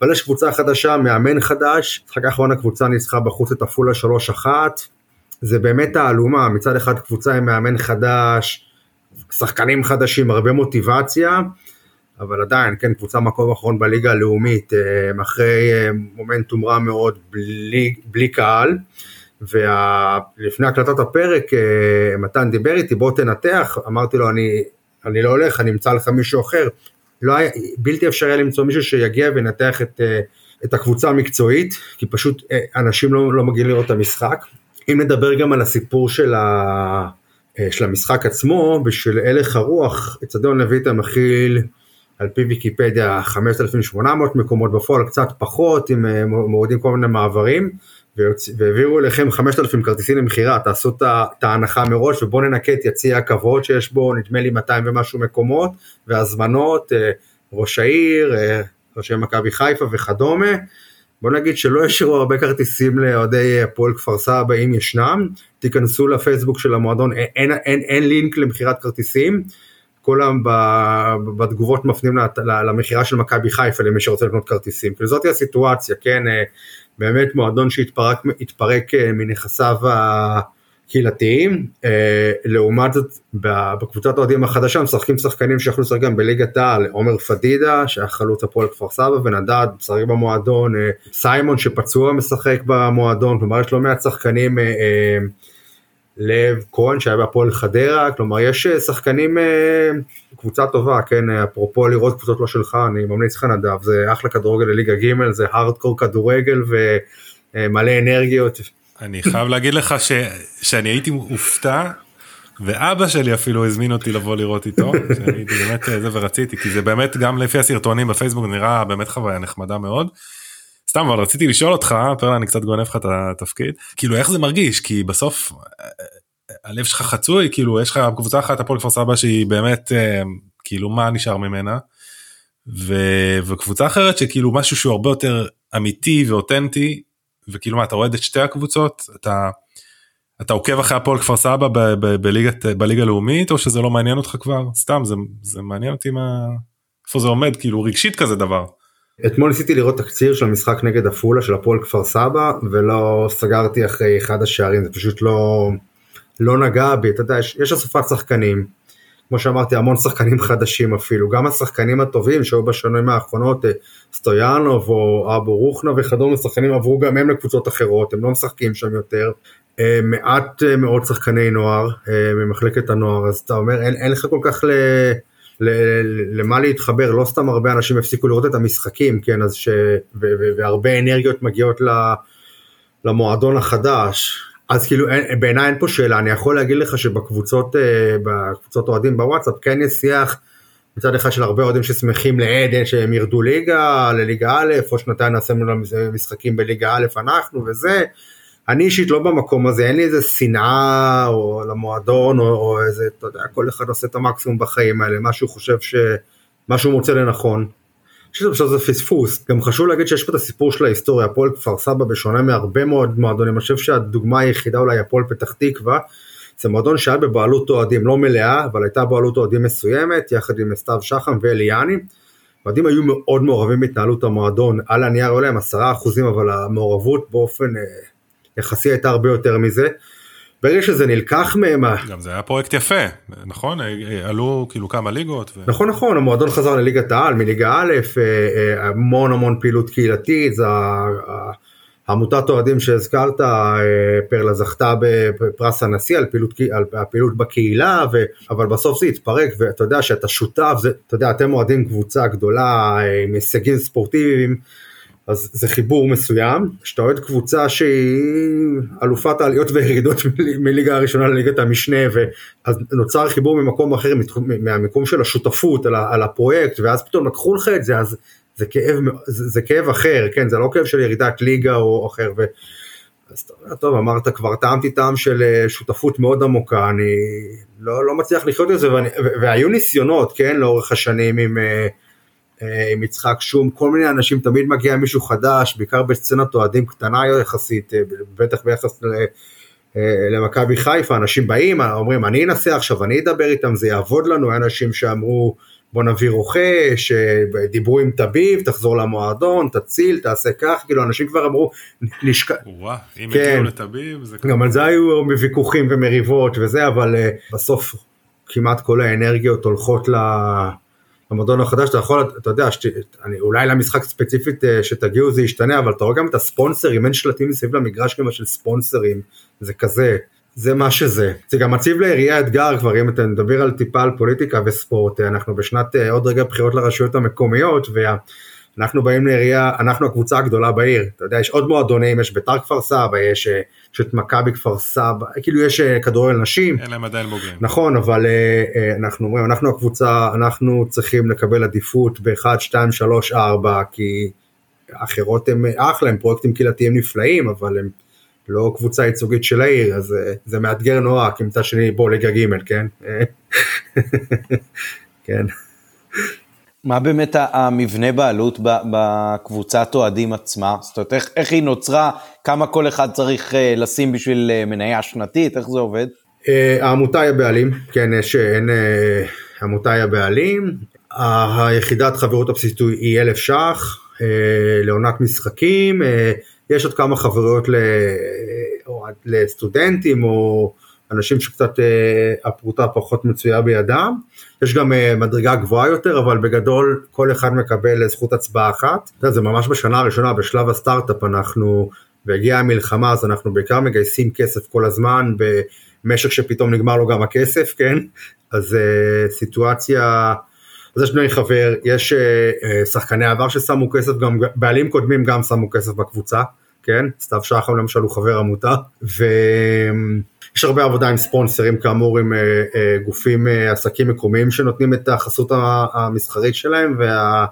אבל יש קבוצה חדשה, מאמן חדש, משחק האחרון הקבוצה ניצחה בחוץ את עפולה 3-1, זה באמת תעלומה, מצד אחד קבוצה עם מאמן חדש, שחקנים חדשים, הרבה מוטיבציה, אבל עדיין, כן, קבוצה מקום אחרון בליגה הלאומית, אה, אחרי אה, מומנטום רע מאוד בלי, בלי קהל, ולפני הקלטת הפרק אה, מתן דיבר איתי, בוא תנתח, אמרתי לו, אני, אני לא הולך, אני אמצא לך מישהו אחר, לא היה, בלתי אפשרי למצוא מישהו שיגיע וינתח את, אה, את הקבוצה המקצועית, כי פשוט אה, אנשים לא, לא מגיעים לראות את המשחק. אם נדבר גם על הסיפור של, ה, של המשחק עצמו, בשביל הלך הרוח, אצטדיון לויטה מכיל על פי ויקיפדיה 5,800 מקומות בפועל, קצת פחות, אם מורידים כל מיני מעברים. והעבירו אליכם 5,000 כרטיסים למכירה, תעשו את ההנחה מראש ובואו ננקה את יציע הכבוד שיש בו נדמה לי 200 ומשהו מקומות והזמנות, אה, ראש העיר, אה, ראשי מכבי חיפה וכדומה. בוא נגיד שלא ישאירו הרבה כרטיסים לאוהדי הפועל כפר סבא אם ישנם, תיכנסו לפייסבוק של המועדון, אין, אין, אין, אין לינק למכירת כרטיסים, כולם בתגובות מפנים למכירה של מכבי חיפה למי שרוצה לקנות כרטיסים, כאילו זאתי הסיטואציה, כן, אה, באמת מועדון שהתפרק אה, מנכסיו הקהילתיים, אה, לעומת זאת בקבוצת האוהדים החדשה משחקים שחקנים שיכולו לשחק גם בליגת העל, עומר פדידה שהיה חלוץ הפועל כפר סבא ונדד משחק במועדון, סיימון שפצוע משחק במועדון, כלומר יש לא מעט שחקנים לב כהן שהיה בהפועל חדרה, כלומר יש אה, שחקנים, אה, קבוצה טובה, כן, אה, אפרופו לראות קבוצות לא שלך, אני ממליץ לך נדב, זה אחלה כדורגל לליגה ג', זה הארדקור כדורגל ומלא אנרגיות. אני חייב להגיד לך ש, שאני הייתי מופתע, ואבא שלי אפילו הזמין אותי לבוא לראות איתו, שהייתי באמת זה ורציתי, כי זה באמת גם לפי הסרטונים בפייסבוק נראה באמת חוויה נחמדה מאוד. סתם אבל רציתי לשאול אותך פרלה אני קצת גונב לך את התפקיד כאילו איך זה מרגיש כי בסוף הלב שלך חצוי כאילו יש לך קבוצה אחת הפועל כפר סבא שהיא באמת אה, כאילו מה נשאר ממנה. ו... וקבוצה אחרת שכאילו משהו שהוא הרבה יותר אמיתי ואותנטי וכאילו מה אתה אוהד את שתי הקבוצות אתה אתה עוקב אחרי הפועל כפר סבא בליגת בליגה הלאומית או שזה לא מעניין אותך כבר סתם זה זה מעניין אותי מה איפה זה עומד כאילו רגשית כזה דבר. אתמול ניסיתי לראות תקציר של המשחק נגד עפולה של הפועל כפר סבא ולא סגרתי אחרי אחד השערים זה פשוט לא לא נגע בי. אתה יודע יש, יש אסופת שחקנים כמו שאמרתי המון שחקנים חדשים אפילו. גם השחקנים הטובים שהיו בשנים האחרונות אה, סטויאנוב או אבו רוחנה וכדומה שחקנים עברו גם הם לקבוצות אחרות הם לא משחקים שם יותר. אה, מעט אה, מאוד שחקני נוער ממחלקת הנוער. אז אתה אומר אין, אין לך כל כך ל... למה להתחבר, לא סתם הרבה אנשים הפסיקו לראות את המשחקים, כן, אז ש... והרבה אנרגיות מגיעות למועדון החדש, אז כאילו בעיניי אין פה שאלה, אני יכול להגיד לך שבקבוצות בקבוצות אוהדים בוואטסאפ כן יש שיח מצד אחד של הרבה אוהדים ששמחים לעדן שהם ירדו ליגה, לליגה א', או שנתיים נעשה משחקים בליגה א' אנחנו וזה. אני אישית לא במקום הזה, אין לי איזה שנאה או למועדון או, או איזה, אתה יודע, כל אחד עושה את המקסימום בחיים האלה, מה שהוא חושב ש... מה שהוא מוצא לנכון. אני חושב שזה פספוס, גם חשוב להגיד שיש פה את הסיפור של ההיסטוריה, הפועל כפר סבא בשונה מהרבה מאוד מועדונים, אני חושב שהדוגמה היחידה אולי הפועל פתח תקווה, זה מועדון שהיה בבעלות אוהדים לא מלאה, אבל הייתה בעלות אוהדים מסוימת, יחד עם סתיו שחם ואליאני. אוהדים היו מאוד מעורבים בהתנהלות המועדון, על הנייר עולה הם עשרה אחוזים, אבל המעורבות באופן אה, יחסי הייתה הרבה יותר מזה. ברגע שזה נלקח מהם... גם זה היה פרויקט יפה, נכון? עלו כאילו כמה ליגות. ו... נכון נכון, המועדון חזר לליגת העל מליגה א', אה, אה, המון המון פעילות קהילתית, זה עמותת אוהדים שהזכרת, אה, פרלה זכתה בפרס הנשיא על פעילות, על הפעילות בקהילה, ו, אבל בסוף זה התפרק, ואתה יודע שאתה שותף, זה, אתה יודע, אתם אוהדים קבוצה גדולה עם הישגים ספורטיביים, אז זה חיבור מסוים, כשאתה אוהד קבוצה שהיא אלופת העליות והירידות (laughs) מליגה הראשונה לליגת המשנה, ואז נוצר חיבור ממקום אחר, מהמיקום של השותפות על, על הפרויקט, ואז פתאום לקחו לך את זה, אז זה כאב, זה, זה כאב אחר, כן, זה לא כאב של ירידת ליגה או אחר, ו... אז אתה אומר, טוב, אמרת כבר טעמתי טעם של אה, שותפות מאוד עמוקה, אני לא, לא מצליח לחיות את זה, ואני, והיו ניסיונות, כן, לאורך השנים עם, אה, עם יצחק שום, כל מיני אנשים, תמיד מגיע מישהו חדש, בעיקר בסצנת אוהדים קטנה יחסית, בטח ביחס ל... למכבי חיפה, אנשים באים, אומרים אני אנסה עכשיו, אני אדבר איתם, זה יעבוד לנו, אנשים שאמרו בוא נביא רוכש, דיברו עם תביב, תחזור למועדון, תציל, תעשה כך, כאילו אנשים כבר אמרו, נשק... וואו, אם כן. הגיעו לתביב, זה גם על זה היו ויכוחים ומריבות וזה, אבל בסוף כמעט כל האנרגיות הולכות למועדון החדש, אתה יכול, אתה יודע, שת, אני, אולי למשחק ספציפית uh, שתגיעו זה ישתנה, אבל אתה רואה גם את הספונסרים, אין שלטים מסביב למגרש כמו של ספונסרים, זה כזה. זה מה שזה. זה גם מציב לעירייה אתגר כבר, אם אתה מדבר על טיפה על פוליטיקה וספורט, אנחנו בשנת אה, עוד רגע בחירות לרשויות המקומיות, ואנחנו באים לעירייה, אנחנו הקבוצה הגדולה בעיר, אתה יודע, יש עוד מועדונים, יש ביתר כפר סבא, יש, אה, יש את מכבי כפר סבא, כאילו יש אה, כדורגל נשים. אין להם עדיין בוגרים. נכון, אבל אנחנו אומרים, אנחנו הקבוצה, אנחנו צריכים לקבל עדיפות ב-1, 2, 3, 4, כי אחרות הם אחלה, הם פרויקטים קהילתיים נפלאים, אבל הם... לא קבוצה ייצוגית של העיר, אז אה, זה מאתגר נורא, כי מצד שני בוא ליגה ג', כן? (laughs) כן. מה באמת המבנה בעלות בקבוצת אוהדים עצמה? זאת אומרת, איך, איך היא נוצרה? כמה כל אחד צריך אה, לשים בשביל אה, מניה שנתית? איך זה עובד? העמותה היא הבעלים, כן, יש, אין, העמותה היא הבעלים, היחידת חברות הבסיסית היא אלף ש"ח לעונת משחקים, יש עוד כמה חברויות לסטודנטים או אנשים שקצת אה, הפרוטה פחות מצויה בידם. יש גם אה, מדרגה גבוהה יותר, אבל בגדול כל אחד מקבל זכות הצבעה אחת. זה ממש בשנה הראשונה, בשלב הסטארט-אפ אנחנו, והגיעה המלחמה אז אנחנו בעיקר מגייסים כסף כל הזמן במשק שפתאום נגמר לו גם הכסף, כן? אז אה, סיטואציה... אז יש בני חבר, יש שחקני עבר ששמו כסף, גם בעלים קודמים גם שמו כסף בקבוצה, כן? סתיו שחם למשל הוא חבר עמותה, ויש הרבה עבודה עם ספונסרים כאמור עם אה, אה, גופים, אה, עסקים מקומיים שנותנים את החסות המסחרית שלהם, וה...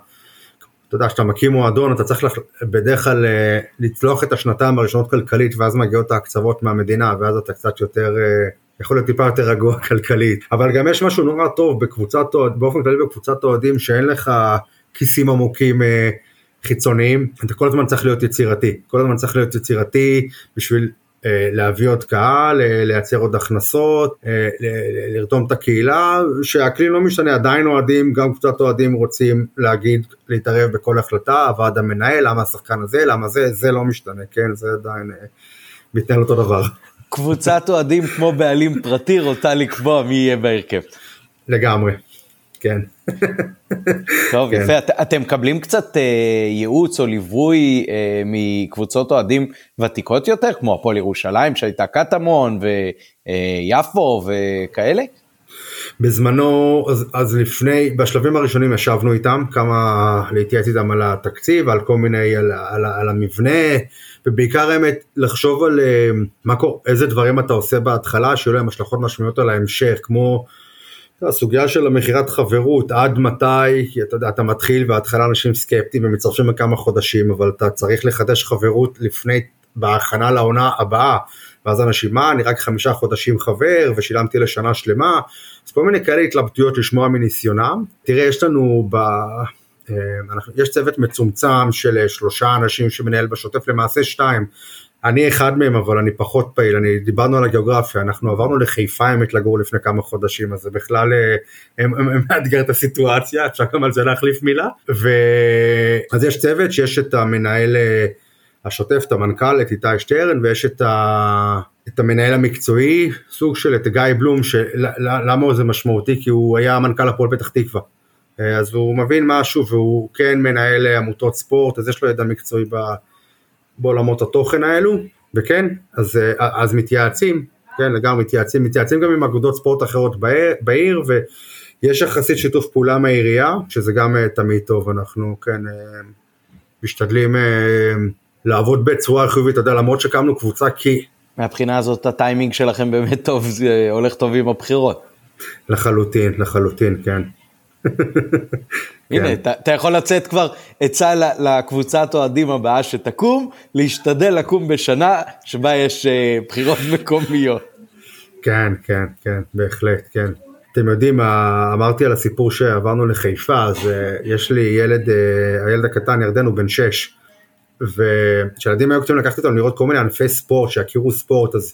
אתה יודע, כשאתה מקים מועדון אתה צריך בדרך כלל לצלוח את השנתיים הראשונות כלכלית ואז מגיעות ההקצוות מהמדינה ואז אתה קצת יותר, יכול להיות טיפה יותר רגוע (laughs) כלכלית. אבל גם יש משהו נורא טוב בקבוצת, באופן כללי בקבוצת אוהדים שאין לך כיסים עמוקים חיצוניים, אתה כל הזמן צריך להיות יצירתי, כל הזמן צריך להיות יצירתי בשביל להביא עוד קהל, אה, לייצר עוד הכנסות, אה, לרתום את הקהילה, שהכלי לא משתנה, עדיין אוהדים, גם קבוצת אוהדים רוצים להגיד, להתערב בכל החלטה, הוועד המנהל, למה השחקן הזה, למה זה, זה לא משתנה, כן, זה עדיין אה, מתנהל אותו דבר. קבוצת אוהדים כמו בעלים פרטי רוצה לקבוע מי יהיה בהרכב. לגמרי. כן. טוב, כן. יפה. את, אתם מקבלים קצת אה, ייעוץ או ליווי אה, מקבוצות אוהדים ותיקות יותר, כמו הפועל ירושלים שהייתה קטמון ויפו וכאלה? בזמנו, אז, אז לפני, בשלבים הראשונים ישבנו איתם, כמה להתייעץ איתם על התקציב, על כל מיני, על, על, על המבנה, ובעיקר האמת לחשוב על אה, מה קורה, איזה דברים אתה עושה בהתחלה, שיהיו להם השלכות משמעויות על ההמשך, כמו הסוגיה של המכירת חברות, עד מתי, כי אתה יודע, אתה מתחיל בהתחלה אנשים סקפטיים ומצטרפים לכמה חודשים, אבל אתה צריך לחדש חברות לפני, בהכנה לעונה הבאה. ואז אנשים, מה, אני רק חמישה חודשים חבר ושילמתי לשנה שלמה, אז כל מיני כאלה התלבטויות לשמוע מניסיונם. תראה, יש לנו ב... אה, יש צוות מצומצם של אה, שלושה אנשים שמנהל בשוטף, למעשה שתיים. אני אחד מהם, אבל אני פחות פעיל, אני, דיברנו על הגיאוגרפיה, אנחנו עברנו לחיפה האמת לגור לפני כמה חודשים, אז זה בכלל אה, מאתגר את הסיטואציה, אפשר גם על זה להחליף מילה. ו... אז יש צוות שיש את המנהל השוטף, את המנכ"ל, את איתי שטרן, ויש את, ה... את המנהל המקצועי, סוג של את גיא בלום, למה זה משמעותי? כי הוא היה מנכ"ל הפועל פתח תקווה. אה, אז הוא מבין משהו והוא כן מנהל עמותות ספורט, אז יש לו ידע מקצועי בעולמות התוכן האלו, וכן, אז, אה, אז מתייעצים, כן, לגמרי מתייעצים, מתייעצים גם עם אגודות ספורט אחרות בעיר, בעיר ויש יחסית שיתוף פעולה מהעירייה, שזה גם אה, תמיד טוב, אנחנו כן משתדלים לעבוד בצורה חיובית, אתה יודע, למרות שקמנו קבוצה כי... מהבחינה הזאת הטיימינג שלכם באמת טוב, זה הולך טוב עם הבחירות. לחלוטין, לחלוטין, כן. (laughs) הנה, אתה, אתה יכול לצאת כבר עצה לקבוצת אוהדים הבאה שתקום, להשתדל לקום בשנה שבה יש uh, בחירות (laughs) מקומיות. כן, כן, כן, בהחלט, כן. אתם יודעים, אמרתי על הסיפור שעברנו לחיפה, אז uh, יש לי ילד, הילד הקטן ירדן הוא בן 6, וכשילדים היו קטנים לקחתי אותם לראות כל מיני ענפי ספורט, שיכירו ספורט, אז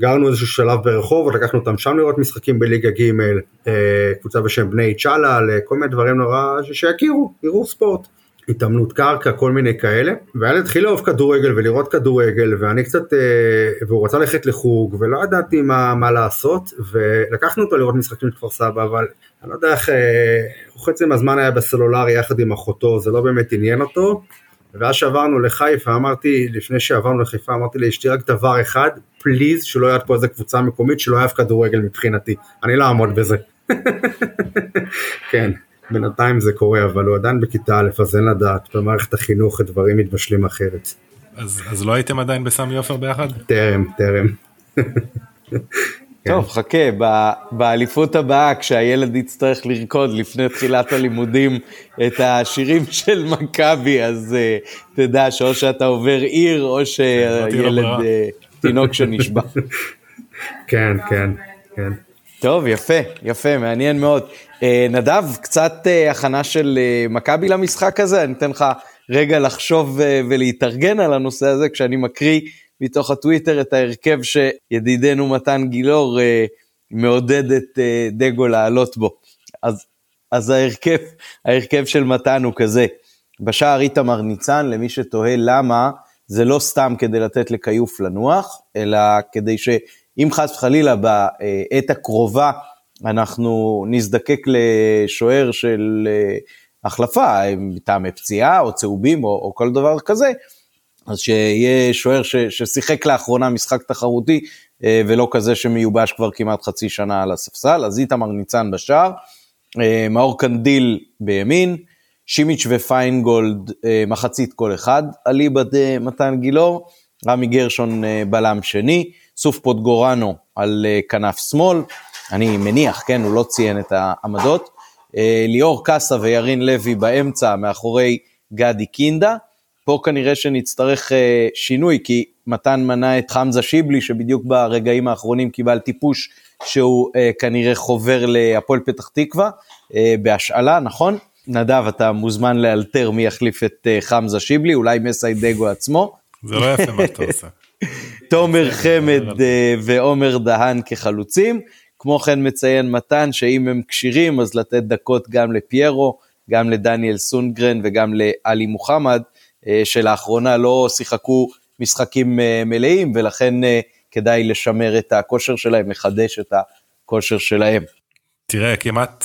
גרנו איזשהו שלב ברחוב, לקחנו אותם שם לראות משחקים בליגה ג', אה, קבוצה בשם בני צ'אלה, כל מיני דברים נורא, שיכירו, יראו ספורט. התאמנות קרקע, כל מיני כאלה, והילד התחיל לאהוב כדורגל ולראות כדורגל, ואני קצת, אה, והוא רצה ללכת לחוג, ולא ידעתי מה, מה לעשות, ולקחנו אותו לראות משחקים בכפר סבא, אבל אני לא יודע איך, אה, חצי מהזמן היה בסלולרי יחד עם אחותו, זה לא באמת עניין אותו, ואז שעברנו לחיפה, אמרתי, לפני שעברנו לחיפה, אמרתי לאשתי רק דבר אחד, פליז, שלא יהיה פה איזה קבוצה מקומית שלא אוהב כדורגל מבחינתי, אני לא אעמוד בזה. (laughs) כן, בינתיים זה קורה, אבל הוא עדיין בכיתה א', אז אין לדעת, במערכת החינוך הדברים מתבשלים אחרת. אז, אז לא הייתם עדיין בסמי עופר ביחד? טרם, טרם. (laughs) כן. טוב, חכה, באליפות הבאה, כשהילד יצטרך לרקוד לפני תחילת הלימודים את השירים (laughs) של מכבי, אז uh, תדע שאו שאתה עובר עיר, או שהילד uh, תינוק שנשבע. (laughs) כן, כן, כן. טוב, יפה, יפה, מעניין מאוד. Uh, נדב, קצת uh, הכנה של uh, מכבי למשחק הזה, אני אתן לך רגע לחשוב uh, ולהתארגן על הנושא הזה, כשאני מקריא מתוך הטוויטר את ההרכב שידידנו מתן גילאור אה, מעודד את אה, דגו לעלות בו. אז, אז ההרכב, ההרכב של מתן הוא כזה, בשער איתמר ניצן, למי שתוהה למה, זה לא סתם כדי לתת לכיוף לנוח, אלא כדי שאם חס וחלילה בעת הקרובה אנחנו נזדקק לשוער של אה, החלפה, מטעמי פציעה או צהובים או, או כל דבר כזה, אז שיהיה שוער ש, ששיחק לאחרונה משחק תחרותי, אה, ולא כזה שמיובש כבר כמעט חצי שנה על הספסל, אז איתמר ניצן בשער, אה, מאור קנדיל בימין, שימיץ' ופיינגולד אה, מחצית כל אחד, אליבא מתן גילאור, רמי גרשון בלם שני, סוף פוטגורנו על כנף שמאל, אני מניח, כן, הוא לא ציין את העמדות, ליאור קאסה וירין לוי באמצע מאחורי גדי קינדה, פה כנראה שנצטרך אה, שינוי, כי מתן מנה את חמזה שיבלי, שבדיוק ברגעים האחרונים קיבל טיפוש שהוא אה, כנראה חובר להפועל פתח תקווה, אה, בהשאלה, נכון? נדב, אתה מוזמן לאלתר מי יחליף את אה, חמזה שיבלי, אולי מסיידגו עצמו. זה לא יפה מה שאתה עושה. (laughs) תומר חמד אה, ועומר דהן כחלוצים. כמו כן מציין מתן שאם הם כשירים אז לתת דקות גם לפיירו, גם לדניאל סונגרן וגם לאלי מוחמד, שלאחרונה לא שיחקו משחקים אה, מלאים, ולכן אה, כדאי לשמר את הכושר שלהם, לחדש את הכושר שלהם. תראה, כמעט,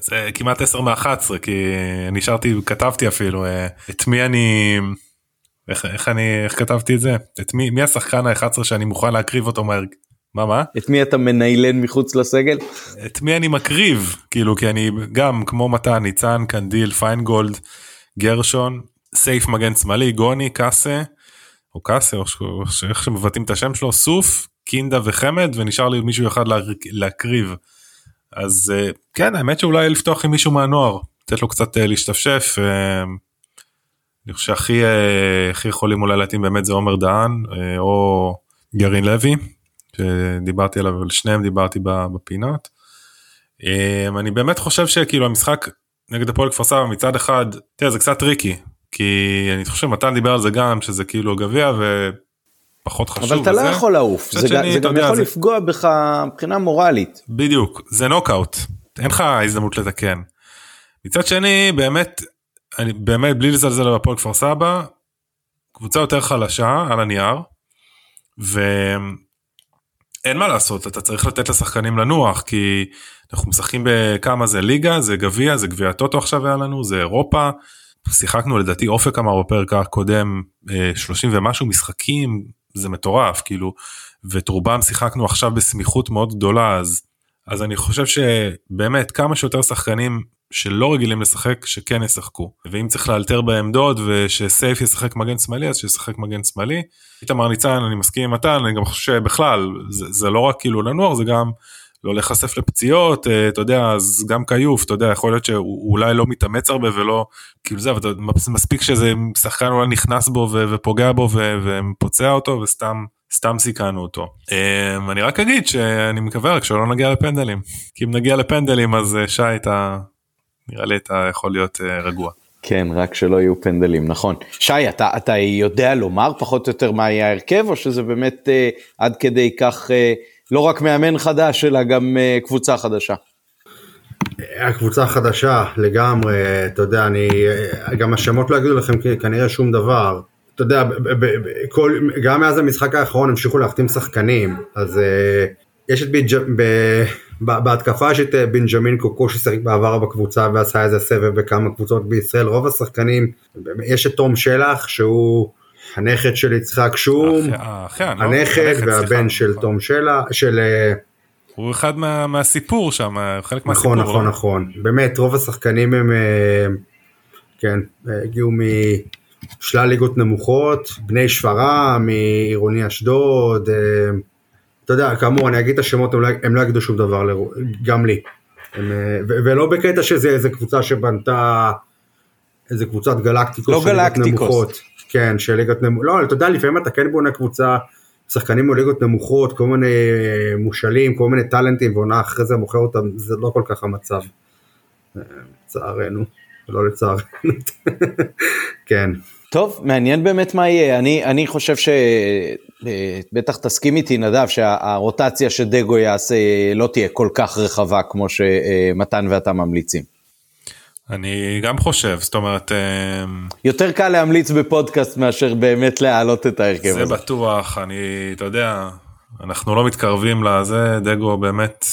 זה כמעט 10 מ-11, כי נשארתי, כתבתי אפילו, את מי אני, איך, איך אני, איך כתבתי את זה? את מי, מי השחקן ה-11 שאני מוכן להקריב אותו מה, מה מה? את מי אתה מניילן מחוץ לסגל? את מי אני מקריב כאילו כי אני גם כמו מתן ניצן קנדיל פיינגולד גרשון סייף מגן שמאלי גוני קאסה או קאסה או איך שמבטאים את השם שלו סוף קינדה וחמד ונשאר לי מישהו אחד להקריב. אז אה, כן האמת שאולי לפתוח עם מישהו מהנוער לתת לו קצת אה, להשתפשף. אה, אני חושב שהכי הכי יכולים אולי להתאים באמת זה עומר דהן או גרעין לוי שדיברתי עליו על שניהם דיברתי בפינות. אני באמת חושב שכאילו המשחק נגד הפועל כפר סבא מצד אחד תראה זה קצת טריקי כי אני חושב מתן דיבר על זה גם שזה כאילו גביע ופחות חשוב. אבל אתה לא יכול לעוף זה, שני, זה גם יכול זה... לפגוע בך מבחינה מורלית. בדיוק זה נוקאוט אין לך הזדמנות לתקן. מצד שני באמת אני באמת בלי לזלזל בפועל כפר סבא קבוצה יותר חלשה על הנייר. ואין מה לעשות אתה צריך לתת לשחקנים לנוח כי אנחנו משחקים בכמה זה ליגה זה גביע זה גביע טוטו עכשיו היה לנו זה אירופה. שיחקנו לדעתי אופק אמר בפרק הקודם 30 אה, ומשהו משחקים זה מטורף כאילו ואת רובם שיחקנו עכשיו בסמיכות מאוד גדולה אז אז אני חושב שבאמת כמה שיותר שחקנים שלא רגילים לשחק שכן ישחקו ואם צריך לאלתר בעמדות ושסייף ישחק מגן שמאלי אז שישחק מגן שמאלי. איתמר ניצן אני מסכים עם מתן אני גם חושב שבכלל זה, זה לא רק כאילו לנוער זה גם לא להיחשף לפציעות אה, אתה יודע אז גם כיוף אתה יודע יכול להיות שהוא אולי לא מתאמץ הרבה ולא כאילו זה אבל מספיק שזה שחקן אולי נכנס בו ופוגע בו ופוצע אותו וסתם סתם סיכנו אותו. אה, אני רק אגיד שאני מקווה רק שלא נגיע לפנדלים כי אם נגיע לפנדלים אז אה, שי אתה נראה לי אתה יכול להיות רגוע. כן, רק שלא יהיו פנדלים, נכון. שי, אתה, אתה יודע לומר פחות או יותר מה יהיה ההרכב, או שזה באמת אה, עד כדי כך אה, לא רק מאמן חדש, אלא גם uh, קבוצה חדשה. הקבוצה החדשה לגמרי, אתה יודע, אני, גם השמות לא יגידו לכם כנראה שום דבר. אתה יודע, כל, גם מאז המשחק האחרון המשיכו להחתים שחקנים, אז uh, יש את בינג'... ב... בהתקפה יש את אה, בנג'מין קוקו ששיחק בעבר בקבוצה ועשה איזה סבב בכמה קבוצות בישראל, רוב השחקנים, יש את תום שלח שהוא הנכד של יצחק שום, הנכד והבן של תום שלה, של... אה, הוא אחד מה, מהסיפור שם, חלק מהסיפור. נכון, נכון? נכון. באמת, רוב השחקנים הם, כן, הגיעו משלל ליגות נמוכות, בני שפרעם, מעירוני אשדוד, אתה יודע, כאמור, אני אגיד את השמות, הם לא, הם לא יגידו שום דבר, גם לי. הם, ולא בקטע שזה איזה קבוצה שבנתה איזה קבוצת גלקטיקות. לא גלקטיקוס. כן, של ליגות נמוכות, לא, אתה יודע, לפעמים אתה כן בונה קבוצה, שחקנים מליגות נמוכות, כל מיני אה, מושאלים, כל מיני טאלנטים, ועונה אחרי זה מוכר אותם, זה לא כל כך המצב. אה, לצערנו, לא לצערנו. (laughs) כן. טוב, מעניין באמת מה יהיה. אני, אני חושב שבטח אה, תסכים איתי, נדב, שהרוטציה שדגו יעשה לא תהיה כל כך רחבה כמו שמתן ואתה ממליצים. אני גם חושב, זאת אומרת... אה, יותר קל להמליץ בפודקאסט מאשר באמת להעלות את ההרכב הזה. זה בטוח, אני, אתה יודע, אנחנו לא מתקרבים לזה, דגו באמת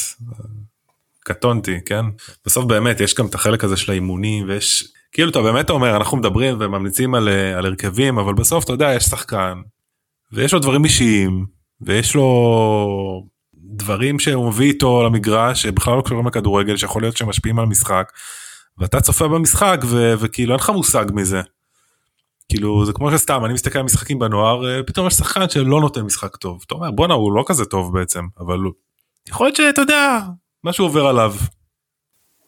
קטונתי, כן? בסוף באמת יש גם את החלק הזה של האימונים ויש, כאילו אתה באמת אומר, אנחנו מדברים וממליצים על, אה, על הרכבים, אבל בסוף אתה יודע, יש שחקן, ויש לו דברים אישיים, ויש לו דברים שהוא מביא איתו למגרש שבכלל לא קשורים לכדורגל, שיכול להיות שמשפיעים על המשחק. ואתה צופה במשחק ו- וכאילו אין לך מושג מזה. כאילו זה כמו שסתם אני מסתכל על משחקים בנוער אה, פתאום יש שחקן שלא נותן משחק טוב אתה אומר בואנה הוא לא כזה טוב בעצם אבל יכול להיות שאתה יודע משהו עובר עליו.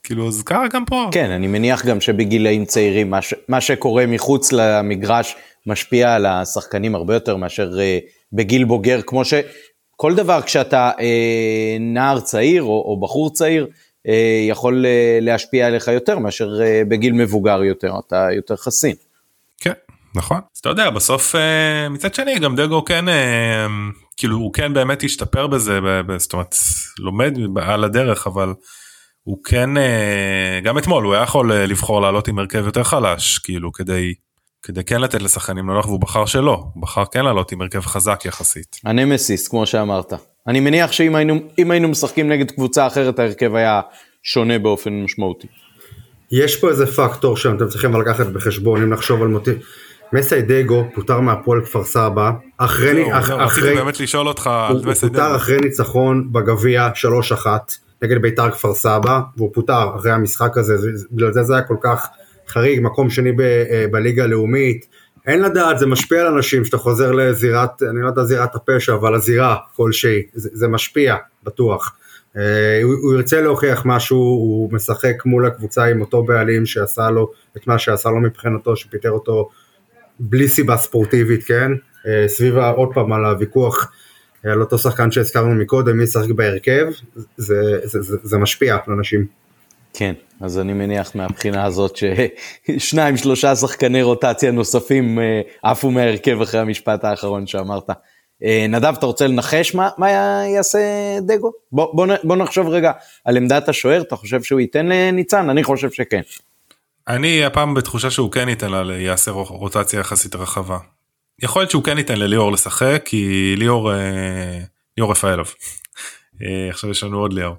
כאילו זה קרה גם פה. כן אני מניח גם שבגילאים צעירים מה, ש... מה שקורה מחוץ למגרש משפיע על השחקנים הרבה יותר מאשר uh, בגיל בוגר כמו שכל דבר כשאתה uh, נער צעיר או, או בחור צעיר אה, יכול אה, להשפיע עליך יותר מאשר אה, בגיל מבוגר יותר, אתה יותר חסין. כן, נכון. אז אתה יודע, בסוף מצד שני גם דגו כן, כאילו הוא כן באמת השתפר בזה, זאת אומרת, לומד על הדרך, אבל הוא כן, גם אתמול הוא היה יכול לבחור לעלות עם הרכב יותר חלש, כאילו כדי כדי כן לתת לשחקנים לנוח והוא בחר שלא, הוא בחר כן לעלות עם הרכב חזק יחסית. הנמסיס כמו שאמרת. אני מניח שאם היינו, היינו משחקים נגד קבוצה אחרת ההרכב היה שונה באופן משמעותי. יש פה איזה פקטור שאתם צריכים לקחת בחשבון אם נחשוב על מוטיב. מסיידגו פוטר מהפועל כפר סבא, אחרי, זהו, זהו, רציתי באמת לשאול אותך הוא מסיידגו. פוטר אחרי ניצחון בגביע 3-1 נגד ביתר כפר סבא, והוא פוטר אחרי המשחק הזה, זה- זה- בגלל זה זה היה כל כך חריג, מקום שני ב, אה, בליגה הלאומית. אין לדעת, זה משפיע על אנשים שאתה חוזר לזירת, אני לא יודע זירת הפשע, אבל הזירה כלשהי, זה, זה משפיע, בטוח. אה, הוא, הוא ירצה להוכיח משהו, הוא משחק מול הקבוצה עם אותו בעלים שעשה לו את מה שעשה לו מבחינתו, שפיטר אותו בלי סיבה ספורטיבית, כן? אה, סביב עוד פעם על הוויכוח על אותו שחקן שהזכרנו מקודם, מי ישחק בהרכב, זה, זה, זה, זה משפיע על אנשים. כן, אז אני מניח מהבחינה הזאת ששניים שלושה שחקני רוטציה נוספים אה, עפו מההרכב אחרי המשפט האחרון שאמרת. אה, נדב, אתה רוצה לנחש מה, מה יעשה דגו? בוא, בוא, בוא נחשוב רגע על עמדת השוער, אתה חושב שהוא ייתן לניצן? אני חושב שכן. אני הפעם בתחושה שהוא כן ייתן לה, יעשה רו- רוטציה יחסית רחבה. יכול להיות שהוא כן ייתן לליאור לשחק כי ליאור אה, ליאור רפאלוב. אה, עכשיו יש לנו עוד ליאור.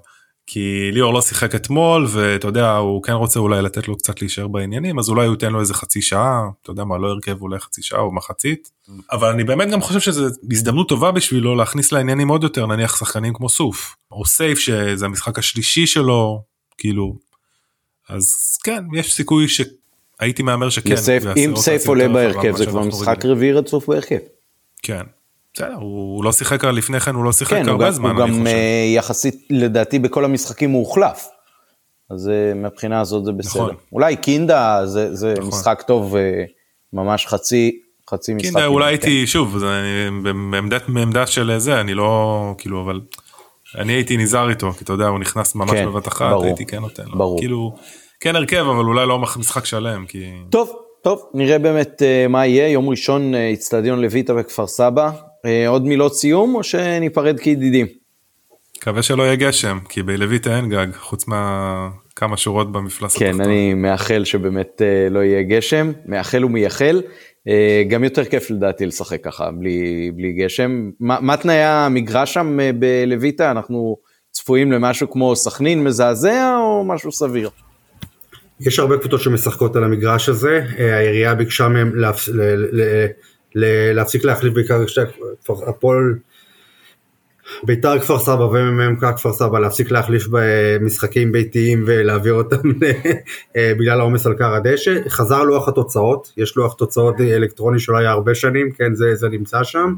כי ליאור לא שיחק אתמול ואתה יודע הוא כן רוצה אולי לתת לו קצת להישאר בעניינים אז אולי הוא ייתן לו איזה חצי שעה אתה יודע מה לא הרכב אולי חצי שעה או מחצית אבל אני באמת גם חושב שזו הזדמנות טובה בשבילו להכניס לעניינים עוד יותר נניח שחקנים כמו סוף או סייף שזה המשחק השלישי שלו כאילו אז כן יש סיכוי שהייתי מהמר שכן. לסייף, הוא יעשה אם סייף עולה בהרכב זה כבר משחק. רביעי רצוף בהרכב. כן. בסדר, הוא לא שיחק לפני כן, הוא לא שיחק כן, הוא הרבה גם, זמן, הוא גם. אה, יחסית לדעתי בכל המשחקים הוא הוחלף. אז אה, מהבחינה הזאת זה בסדר. נכון. אולי קינדה זה, זה נכון. משחק טוב, אה, ממש חצי, חצי משחק. כן, אולי כן. הייתי, שוב, זה אני- בעמדת מעמדה של זה, אני לא, כאילו, אבל אני הייתי נזהר איתו, כי אתה יודע, הוא נכנס ממש כן, בבת אחת, ברור, הייתי כן נותן לו. ברור. כאילו, כן הרכב, אבל אולי לא משחק שלם, כי... טוב, טוב, נראה באמת אה, מה יהיה. יום ראשון, אה, אצטדיון לויטה בכפר סבא. אה, עוד מילות סיום או שניפרד כידידים? מקווה שלא יהיה גשם, כי בלויטה אין גג, חוץ מכמה שורות במפלס כן, אני מאחל שבאמת לא יהיה גשם, מאחל ומייחל. גם יותר כיף לדעתי לשחק ככה, בלי, בלי גשם. מה, מה תנאי המגרש שם בלויטה? אנחנו צפויים למשהו כמו סכנין מזעזע או משהו סביר? יש הרבה קבוצות שמשחקות על המגרש הזה, אה, העירייה ביקשה מהם להפסיק להחליף בעיקר שתי, כפר- הפועל, ביתר כפר סבא ומ"מ כפר סבא להפסיק להחליף במשחקים ביתיים ולהעביר אותם (laughs) אה, בגלל העומס על כר הדשא, חזר לוח התוצאות, יש לוח תוצאות אלקטרוני שלא היה הרבה שנים, כן זה, זה נמצא שם,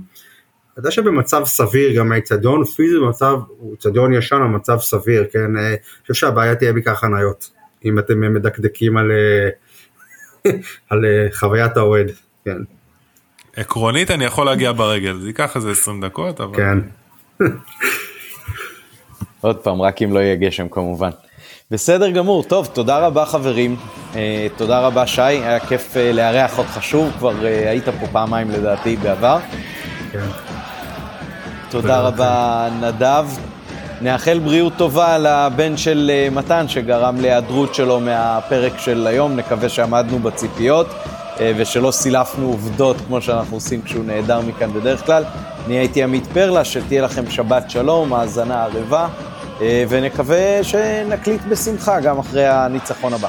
הדשא במצב סביר, גם האיצטדיון פיזי במצב, הוא איצטדיון ישן, המצב סביר, כן, אה, אני חושב שהבעיה תהיה בעיקר חניות. אם אתם מדקדקים על, אה, (laughs) על אה, חוויית האוהד, כן, עקרונית אני יכול להגיע ברגל, זה ייקח איזה 20 דקות, אבל... כן. (laughs) עוד פעם, רק אם לא יהיה גשם כמובן. בסדר גמור, טוב, תודה רבה חברים, אה, תודה רבה שי, היה כיף אה, לארח אותך שוב, כבר אה, היית פה פעמיים לדעתי בעבר. כן. תודה רבה נדב. נאחל בריאות טובה לבן של אה, מתן שגרם להיעדרות שלו מהפרק של היום, נקווה שעמדנו בציפיות אה, ושלא סילפנו עובדות כמו שאנחנו עושים כשהוא נעדר מכאן בדרך כלל. אני הייתי עמית פרלה, שתהיה לכם שבת שלום, האזנה ערבה, אה, ונקווה שנקליט בשמחה גם אחרי הניצחון הבא.